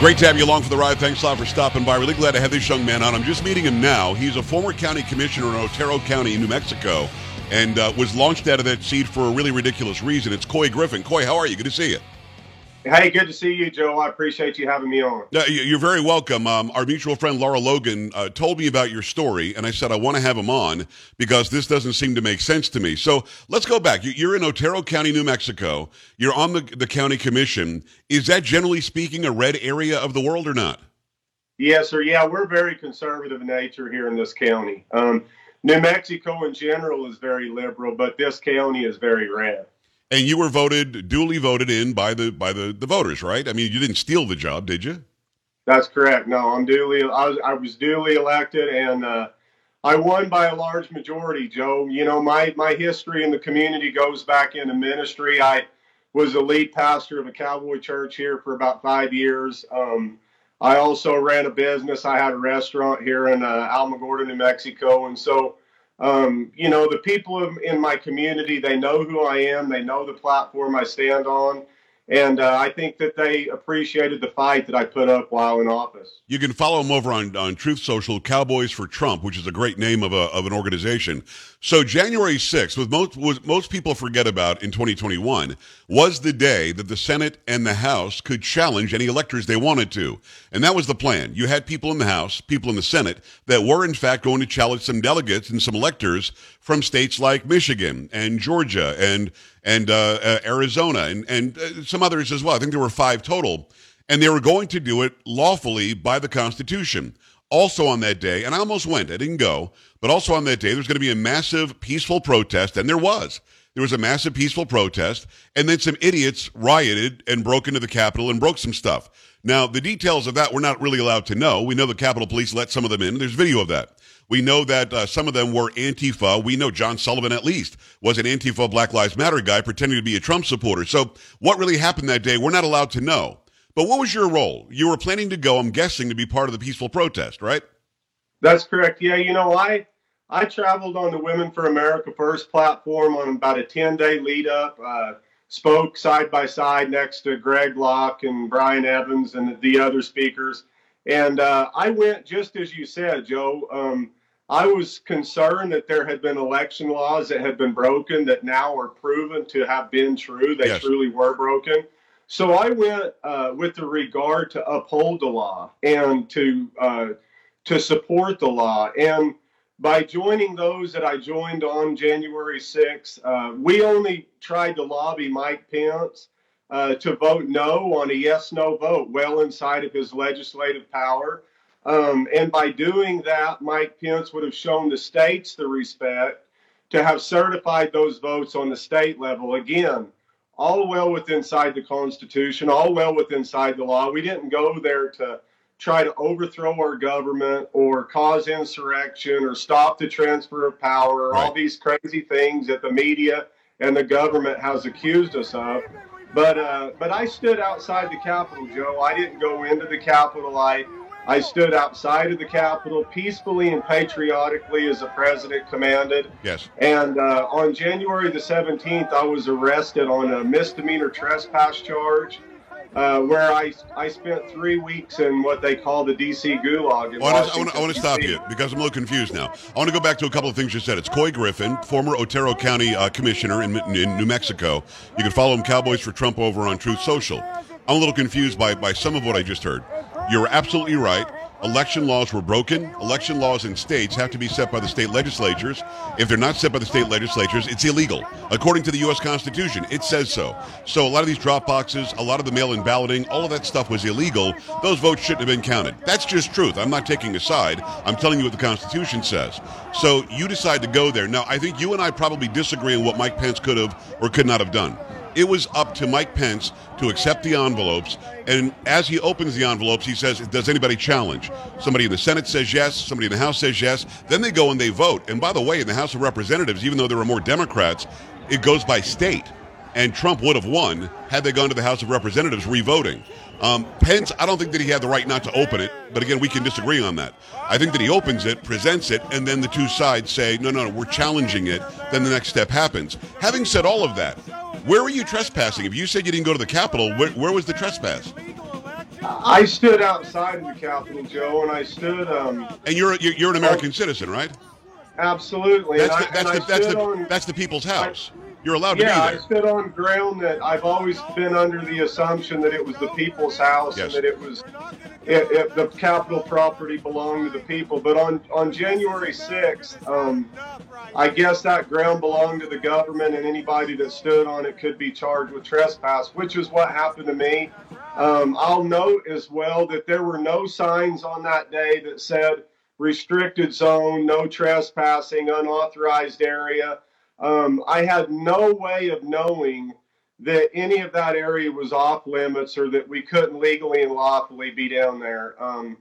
Great to have you along for the ride. Thanks a lot for stopping by. Really glad to have this young man on. I'm just meeting him now. He's a former county commissioner in Otero County, New Mexico, and uh, was launched out of that seat for a really ridiculous reason. It's Couy Griffin. Couy, how are you? Good to see you. Hey, good to see you, Joe. I appreciate you having me on. Uh, you're very welcome. Um, our mutual friend Lara Logan uh, told me about your story, and I said I want to have him on because this doesn't seem to make sense to me. So let's go back. You're in Otero County, New Mexico. You're on the, the county commission. Is that generally speaking a red area of the world or not? Yes, sir. Yeah, we're very conservative in nature here in this county. Um, New Mexico in general is very liberal, but this county is very red. And you were voted, duly voted in by the by the, the voters, right? I mean, you didn't steal the job, did you? That's correct. No, I'm duly. I was, I was duly elected, and uh, I won by a large majority. Joe, you know my my history in the community goes back into ministry. I was the lead pastor of a cowboy church here for about five years. Um, I also ran a business. I had a restaurant here in uh, Alamogordo, New Mexico, and so um, you know, the people in my community, they know who I am. They know the platform I stand on. And uh, I think that they appreciated the fight that I put up while in office. You can follow them over on, on Truth Social, Cowboys for Trump, which is a great name of, a, of an organization. So January 6th, with most, most people forget about in 2021, was the day that the Senate and the House could challenge any electors they wanted to. And that was the plan. You had people in the House, people in the Senate, that were in fact going to challenge some delegates and some electors from states like Michigan and Georgia and and uh, uh, Arizona and, and uh, some others as well. I think there were five total. And they were going to do it lawfully by the Constitution. Also on that day, and I almost went, I didn't go, but also on that day, there's going to be a massive peaceful protest, and there was. There was a massive peaceful protest, and then some idiots rioted and broke into the Capitol and broke some stuff. Now, the details of that we're not really allowed to know. We know the Capitol Police let some of them in. There's video of that. We know that uh, some of them were Antifa. We know John Sullivan, at least, was an Antifa Black Lives Matter guy pretending to be a Trump supporter. So, what really happened that day, we're not allowed to know. But what was your role? You were planning to go, I'm guessing, to be part of the peaceful protest, right? That's correct. Yeah, you know, I I traveled on the Women for America First platform on about a 10 day lead up. Uh, spoke side by side next to Greg Locke and Brian Evans and the other speakers. And uh, I went just as you said, Joe. Um, I was concerned that there had been election laws that had been broken that now are proven to have been true. They yes. truly were broken. So I went uh, with the regard to uphold the law and to uh, to support the law. And by joining those that I joined on January 6th, uh, we only tried to lobby Mike Pence uh, to vote no on a yes no vote, well inside of his legislative power. Um, and by doing that, Mike Pence would have shown the states the respect to have certified those votes on the state level. Again, all well within inside the Constitution, all well within inside the law. We didn't go there to try to overthrow our government or cause insurrection or stop the transfer of power, right. all these crazy things that the media and the government has accused us of. But uh, but I stood outside the Capitol, Joe. I didn't go into the Capitol. I I stood outside of the Capitol peacefully and patriotically as the president commanded. Yes. And uh, on January the 17th, I was arrested on a misdemeanor trespass charge. Uh, where I, I spent three weeks in what they call the D.C. Gulag. I, want to, I want to stop you because I'm a little confused now. I want to go back to a couple of things you said. It's Couy Griffin, former Otero County uh, commissioner in, in New Mexico. You can follow him, Cowboys for Trump, over on Truth Social. I'm a little confused by, by some of what I just heard. You're absolutely right. election laws were broken. Election laws in states have to be set by the state legislatures. If they're not set by the state legislatures, it's illegal. According to the U.S. Constitution, it says so. So a lot of these drop boxes, a lot of the mail-in balloting, all of that stuff was illegal. Those votes shouldn't have been counted. That's just truth. I'm not taking a side. I'm telling you what the Constitution says. So you decide to go there. Now, I think you and I probably disagree on what Mike Pence could have or could not have done. It was up to Mike Pence to accept the envelopes. And as he opens the envelopes, he says, Does anybody challenge? Somebody in the Senate says yes. Somebody in the House says yes. Then they go and they vote. And by the way, in the House of Representatives, even though there were more Democrats, it goes by state. And Trump would have won had they gone to the House of Representatives revoting. Um, Pence, I don't think that he had the right not to open it, but again, we can disagree on that. I think that he opens it, presents it, and then the two sides say, no, no, no, we're challenging it. Then the next step happens. Having said all of that, where were you trespassing? If you said you didn't go to the Capitol, where, where was the trespass? I stood outside of the Capitol, Joe, and I stood. Um, and you're, you're, you're an American citizen, right? Absolutely. That's the, that's, the, that's, the, on- that's the people's house. You're allowed yeah, to I be there. stood on ground that I've always been under the assumption that it was the people's house Yes. and that it was it, it, the Capitol property belonged to the people. But on on January sixth, um, I guess that ground belonged to the government, and anybody that stood on it could be charged with trespass, which is what happened to me. Um, I'll note as well that there were no signs on that day that said restricted zone, no trespassing, unauthorized area. Um, I had no way of knowing that any of that area was off limits or that we couldn't legally and lawfully be down there. Um,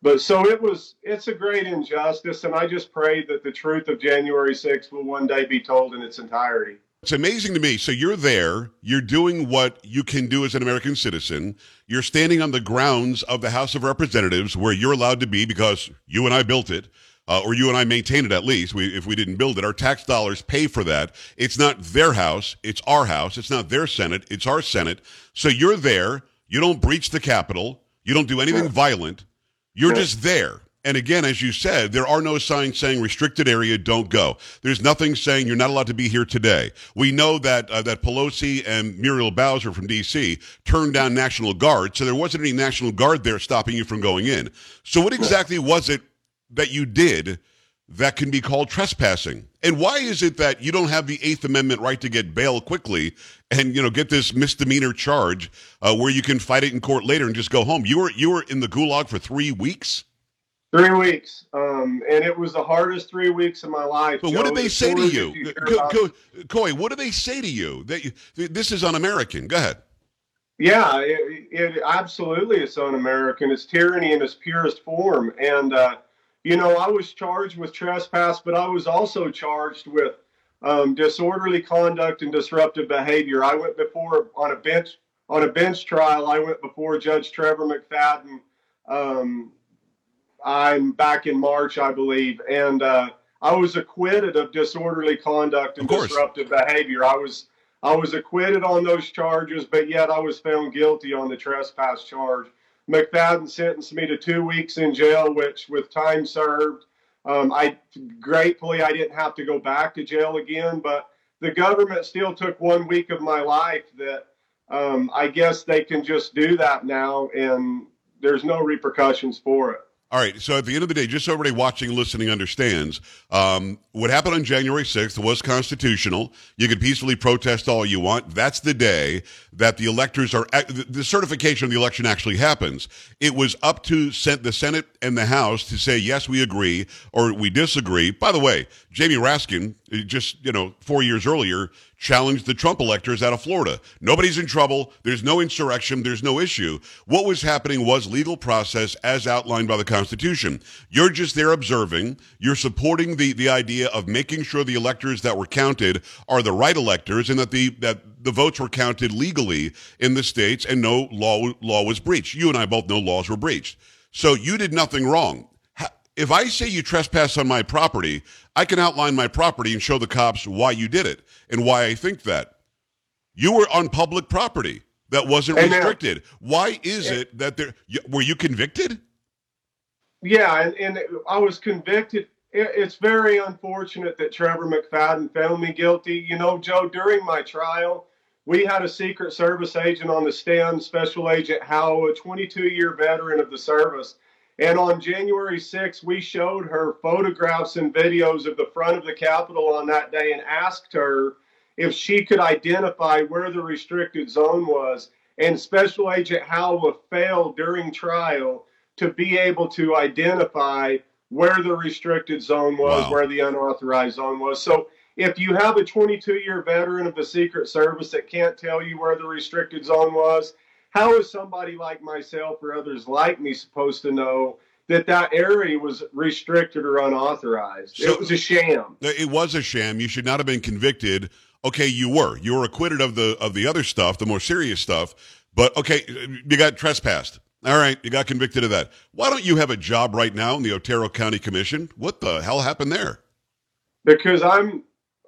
but so it was, it's a great injustice. And I just pray that the truth of January 6th will one day be told in its entirety. It's amazing to me. So you're there, you're doing what you can do as an American citizen. You're standing on the grounds of the House of Representatives where you're allowed to be because you and I built it. Uh, or you and I maintain it at least. We, if we didn't build it, our tax dollars pay for that. It's not their house. It's our house. It's not their Senate. It's our Senate. So you're there. You don't breach the Capitol. You don't do anything violent. You're just there. And again, as you said, there are no signs saying restricted area, don't go. There's nothing saying you're not allowed to be here today. We know that uh, that Pelosi and Muriel Bowser from D.C. turned down National Guard, so there wasn't any National Guard there stopping you from going in. So what exactly was it that you did that can be called trespassing? And why is it that you don't have the Eighth Amendment right to get bail quickly and you know get this misdemeanor charge uh, where you can fight it in court later and just go home? You were you were in the gulag for three weeks. Three weeks. Um, and it was the hardest three weeks of my life. But what did they say to you, that Co- about- Co- Couy? What do they say to you that you, this is un-American? Go ahead. Yeah, it, it absolutely is un-American. It's tyranny in its purest form. And uh, you know, I was charged with trespass, but I was also charged with um, disorderly conduct and disruptive behavior. I went before on a bench on a bench trial. I went before Judge Trevor McFadden. Um, I'm back in March, I believe, and uh, I was acquitted of disorderly conduct and disruptive behavior. I was I was acquitted on those charges, but yet I was found guilty on the trespass charge. McFadden sentenced me to two weeks in jail, which with time served. Um, I gratefully I didn't have to go back to jail again, but the government still took one week of my life that um, I guess they can just do that now, and there's no repercussions for it. All right. So at the end of the day, just so everybody watching and listening understands, um, what happened on January 6th was constitutional. You could peacefully protest all you want. That's the day that the electors are, the certification of the election actually happens. It was up to the Senate and the House to say, yes, we agree or we disagree. By the way, Jamie Raskin, uh, just, you know, four years earlier, challenged the Trump electors out of Florida. Nobody's in trouble. There's no insurrection. There's no issue. What was happening was legal process as outlined by the Constitution. You're just there observing. You're supporting the, the idea of making sure the electors that were counted are the right electors and that the, that the votes were counted legally in the states and no law, law was breached. You and I both know laws were breached. So you did nothing wrong. If I say you trespass on my property, I can outline my property and show the cops why you did it and why I think that. You were on public property that wasn't Amen. restricted. Why is it that there were you convicted? Yeah, and, and I was convicted. It's very unfortunate that Trevor McFadden found me guilty. You know, Joe, during my trial, we had a Secret Service agent on the stand, Special Agent Howe, a 22 year veteran of the service. And on January 6th, we showed her photographs and videos of the front of the Capitol on that day and asked her if she could identify where the restricted zone was. And Special Agent Howell failed during trial to be able to identify where the restricted zone was, wow. where the unauthorized zone was. So if you have a 22 year veteran of the Secret Service that can't tell you where the restricted zone was, how is somebody like myself or others like me supposed to know that that area was restricted or unauthorized? So, it was a sham. It was a sham. You should not have been convicted. Okay, you were. You were acquitted of the of the other stuff, the more serious stuff. But okay, you got trespassed. All right, you got convicted of that. Why don't you have a job right now in the Otero County Commission? What the hell happened there? Because I'm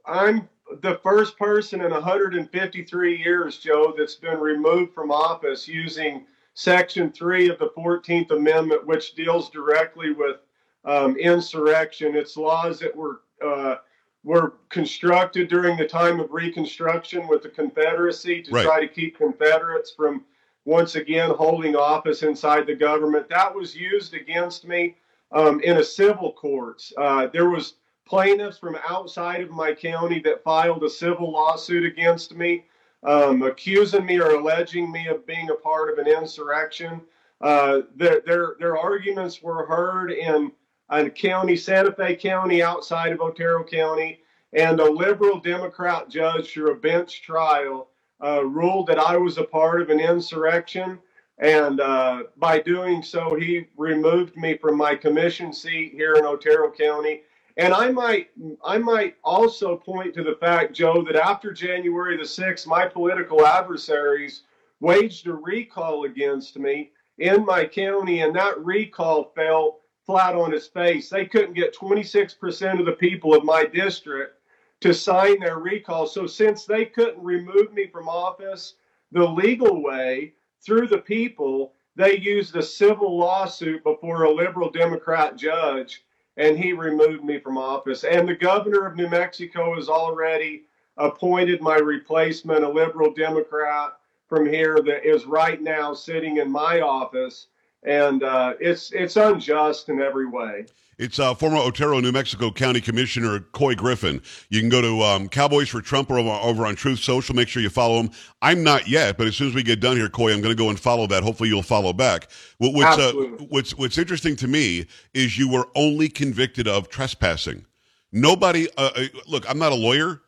I'm the first person in 153 years, Joe, that's been removed from office using Section 3 of the 14th Amendment, which deals directly with um, insurrection. It's laws that were uh, were constructed during the time of Reconstruction with the Confederacy to right. try to keep Confederates from once again holding office inside the government. That was used against me um, in a civil courts. Uh, there was plaintiffs from outside of my county that filed a civil lawsuit against me, um, accusing me or alleging me of being a part of an insurrection. Uh, their, their, their arguments were heard in a county, Santa Fe County, outside of Otero County, and a liberal Democrat judge through a bench trial uh, ruled that I was a part of an insurrection. And uh, by doing so, he removed me from my commission seat here in Otero County and I might I might also point to the fact, Joe, that after January the 6th, my political adversaries waged a recall against me in my county, and that recall fell flat on its face. They couldn't get 26% of the people of my district to sign their recall. So since they couldn't remove me from office the legal way through the people, they used a civil lawsuit before a liberal Democrat judge and he removed me from office. And the governor of New Mexico has already appointed my replacement, a liberal Democrat from here that is right now sitting in my office, and uh, it's it's unjust in every way. It's uh, former Otero, New Mexico County Commissioner Couy Griffin. You can go to um, Cowboys for Trump or over, over, on Truth Social. Make sure you follow him. I'm not yet, but as soon as we get done here, Couy, I'm going to go and follow that. Hopefully, you'll follow back. What, what's, uh, what's, what's interesting to me is you were only convicted of trespassing. Nobody, uh, uh look, I'm not a lawyer,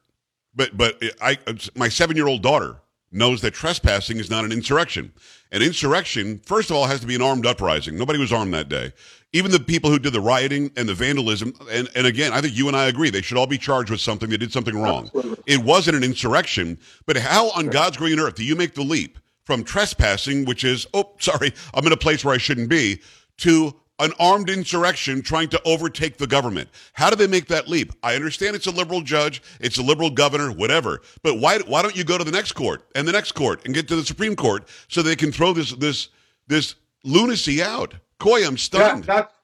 but but I my seven year old daughter knows that trespassing is not an insurrection. An insurrection, first of all, has to be an armed uprising. Nobody was armed that day even the people who did the rioting and the vandalism, and, and again, I think you and I agree, they should all be charged with something. They did something wrong. Absolutely. It wasn't an insurrection, but how on God's green earth do you make the leap from trespassing, which is, oh, sorry, I'm in a place where I shouldn't be, to an armed insurrection trying to overtake the government. How do they make that leap? I understand it's a liberal judge, it's a liberal governor, whatever. But why why don't you go to the next court and the next court and get to the Supreme Court so they can throw this this this lunacy out? Couy, I'm stunned. That, that's,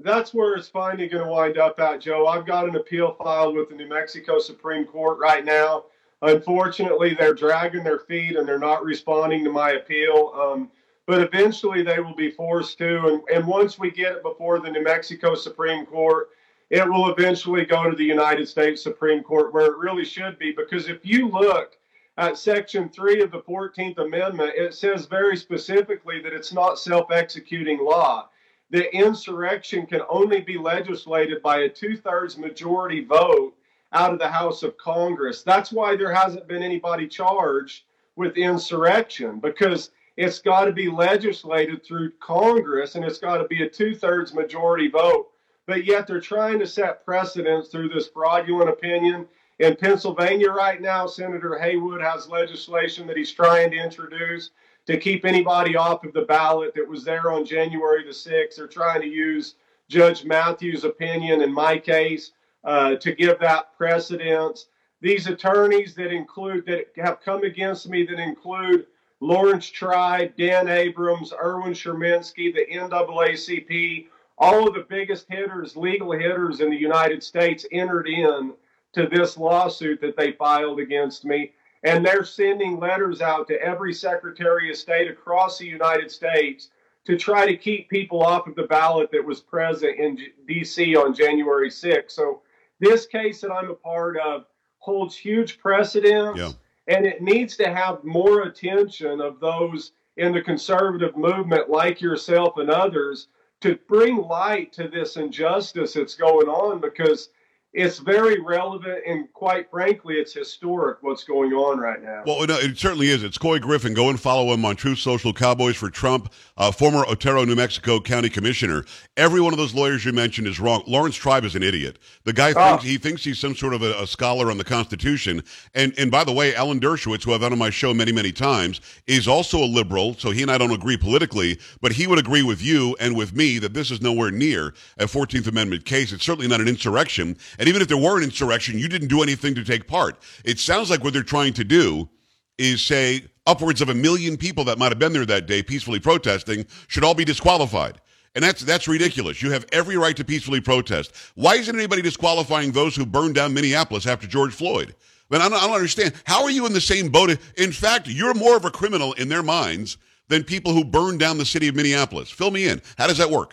that's where it's finally going to wind up at, Joe. I've got an appeal filed with the New Mexico Supreme Court right now. Unfortunately, they're dragging their feet and they're not responding to my appeal. Um, but eventually they will be forced to. And, and once we get it before the New Mexico Supreme Court, it will eventually go to the United States Supreme Court where it really should be. Because if you look at Section 3 of the 14th Amendment, it says very specifically that it's not self executing law. The insurrection can only be legislated by a two thirds majority vote out of the House of Congress. That's why there hasn't been anybody charged with insurrection because it's got to be legislated through Congress and it's got to be a two thirds majority vote. But yet they're trying to set precedents through this fraudulent opinion in Pennsylvania right now, Senator Haywood has legislation that he's trying to introduce to keep anybody off of the ballot that was there on January the 6th. They're trying to use Judge Matthews' opinion in my case uh, to give that precedence. These attorneys that include that have come against me that include Laurence Tribe, Dan Abrams, Erwin Chemerinsky, the NAACP, all of the biggest hitters, legal hitters in the United States entered in to this lawsuit that they filed against me. And they're sending letters out to every Secretary of State across the United States to try to keep people off of the ballot that was present in D.C. on January 6th. So this case that I'm a part of holds huge precedence, yeah. And it needs to have more attention of those in the conservative movement, like yourself and others, to bring light to this injustice that's going on because it's very relevant and quite frankly it's historic what's going on right now. Well no, it certainly is. It's couy griffin. Go and follow him on truth social cowboys for trump uh, former otero new mexico county commissioner. Every one of those lawyers you mentioned is wrong. Laurence tribe is an idiot. The guy oh. thinks he thinks he's some sort of a, a, scholar on the constitution. And and by the way alan dershowitz who i've had on my show many many times is also a liberal so he and i don't agree politically but he would agree with you and with me that this is nowhere near a 14th amendment case. It's certainly not an insurrection and even if there were an insurrection, you didn't do anything to take part. It sounds like what they're trying to do is say upwards of a million people that might have been there that day peacefully protesting should all be disqualified. And that's that's ridiculous. You have every right to peacefully protest. Why isn't anybody disqualifying those who burned down Minneapolis after George Floyd? I I don't understand. How are you in the same boat? In fact, you're more of a criminal in their minds than people who burned down the city of Minneapolis. Fill me in. How does that work?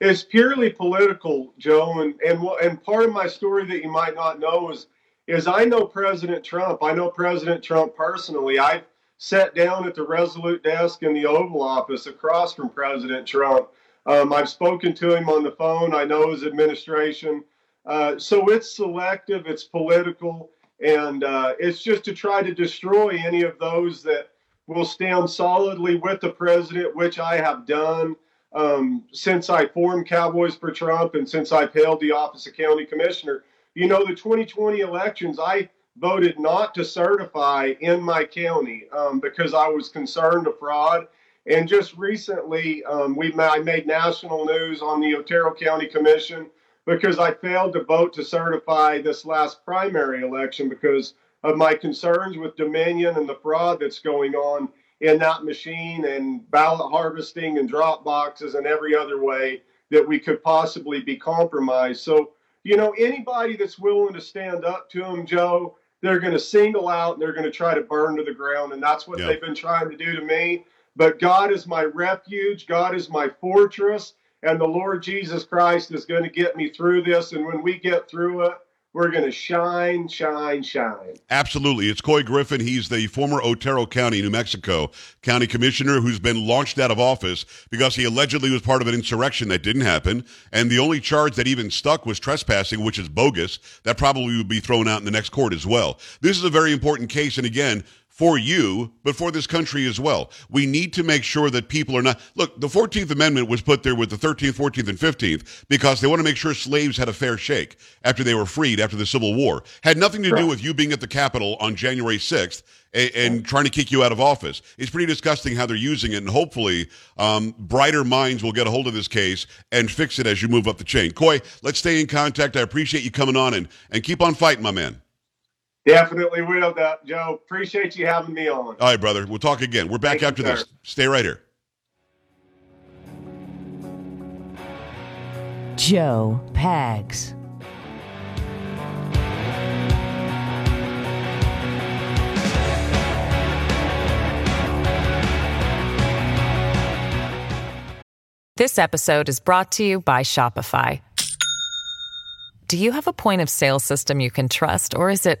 It's purely political, Joe, and and and part of my story that you might not know is is I know President Trump. I know President Trump personally. I've sat down at the Resolute desk in the Oval Office across from President Trump. Um, I've spoken to him on the phone. I know his administration. Uh, so it's selective, it's political, and uh, it's just to try to destroy any of those that will stand solidly with the president, which I have done um, since I formed Cowboys for Trump and since I've held the office of county commissioner. You know, the 2020 elections, I voted not to certify in my county um, because I was concerned of fraud. And just recently, um, we I made national news on the Otero County Commission because I failed to vote to certify this last primary election because of my concerns with Dominion and the fraud that's going on in that machine and ballot harvesting and drop boxes and every other way that we could possibly be compromised. So, you know, anybody that's willing to stand up to them, Joe, they're going to single out and they're going to try to burn to the ground. And that's what yeah. they've been trying to do to me. But God is my refuge, God is my fortress, and the Lord Jesus Christ is going to get me through this. And when we get through it, we're going to shine, shine, shine. Absolutely. It's Couy Griffin. He's the former Otero County, New Mexico county commissioner who's been launched out of office because he allegedly was part of an insurrection that didn't happen. And the only charge that even stuck was trespassing, which is bogus. That probably would be thrown out in the next court as well. This is a very important case. And again, for you, but for this country as well. We need to make sure that people are not. Look, the 14th Amendment was put there with the 13th, 14th, and 15th because they want to make sure slaves had a fair shake after they were freed after the Civil War. Had nothing to do with you being at the Capitol on January 6th and, and trying to kick you out of office. It's pretty disgusting how they're using it, and hopefully, um, brighter minds will get a hold of this case and fix it as you move up the chain. Couy, let's stay in contact. I appreciate you coming on and, and keep on fighting, my man. Definitely will, Joe. Appreciate you having me on. All right, brother. We'll talk again. We're back Thank after you, this. Stay right here. Joe Pags. This episode is brought to you by Shopify. Do you have a point of sale system you can trust, or is it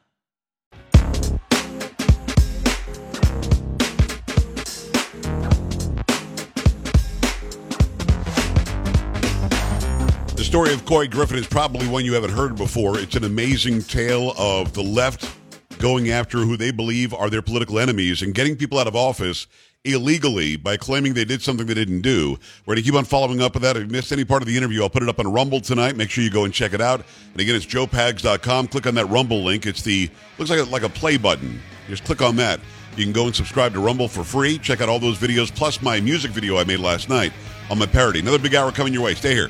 story of Couy Griffin is probably one you haven't heard before. It's an amazing tale of the left going after who they believe are their political enemies and getting people out of office illegally by claiming they did something they didn't do. We're going to keep on following up with that. If you missed any part of the interview, I'll put it up on Rumble tonight. Make sure you go and check it out. And again, it's joepags.com. Click on that Rumble link. It's the, looks like a, like a play button. Just click on that. You can go and subscribe to Rumble for free. Check out all those videos, plus my music video I made last night on my parody. Another big hour coming your way. Stay here.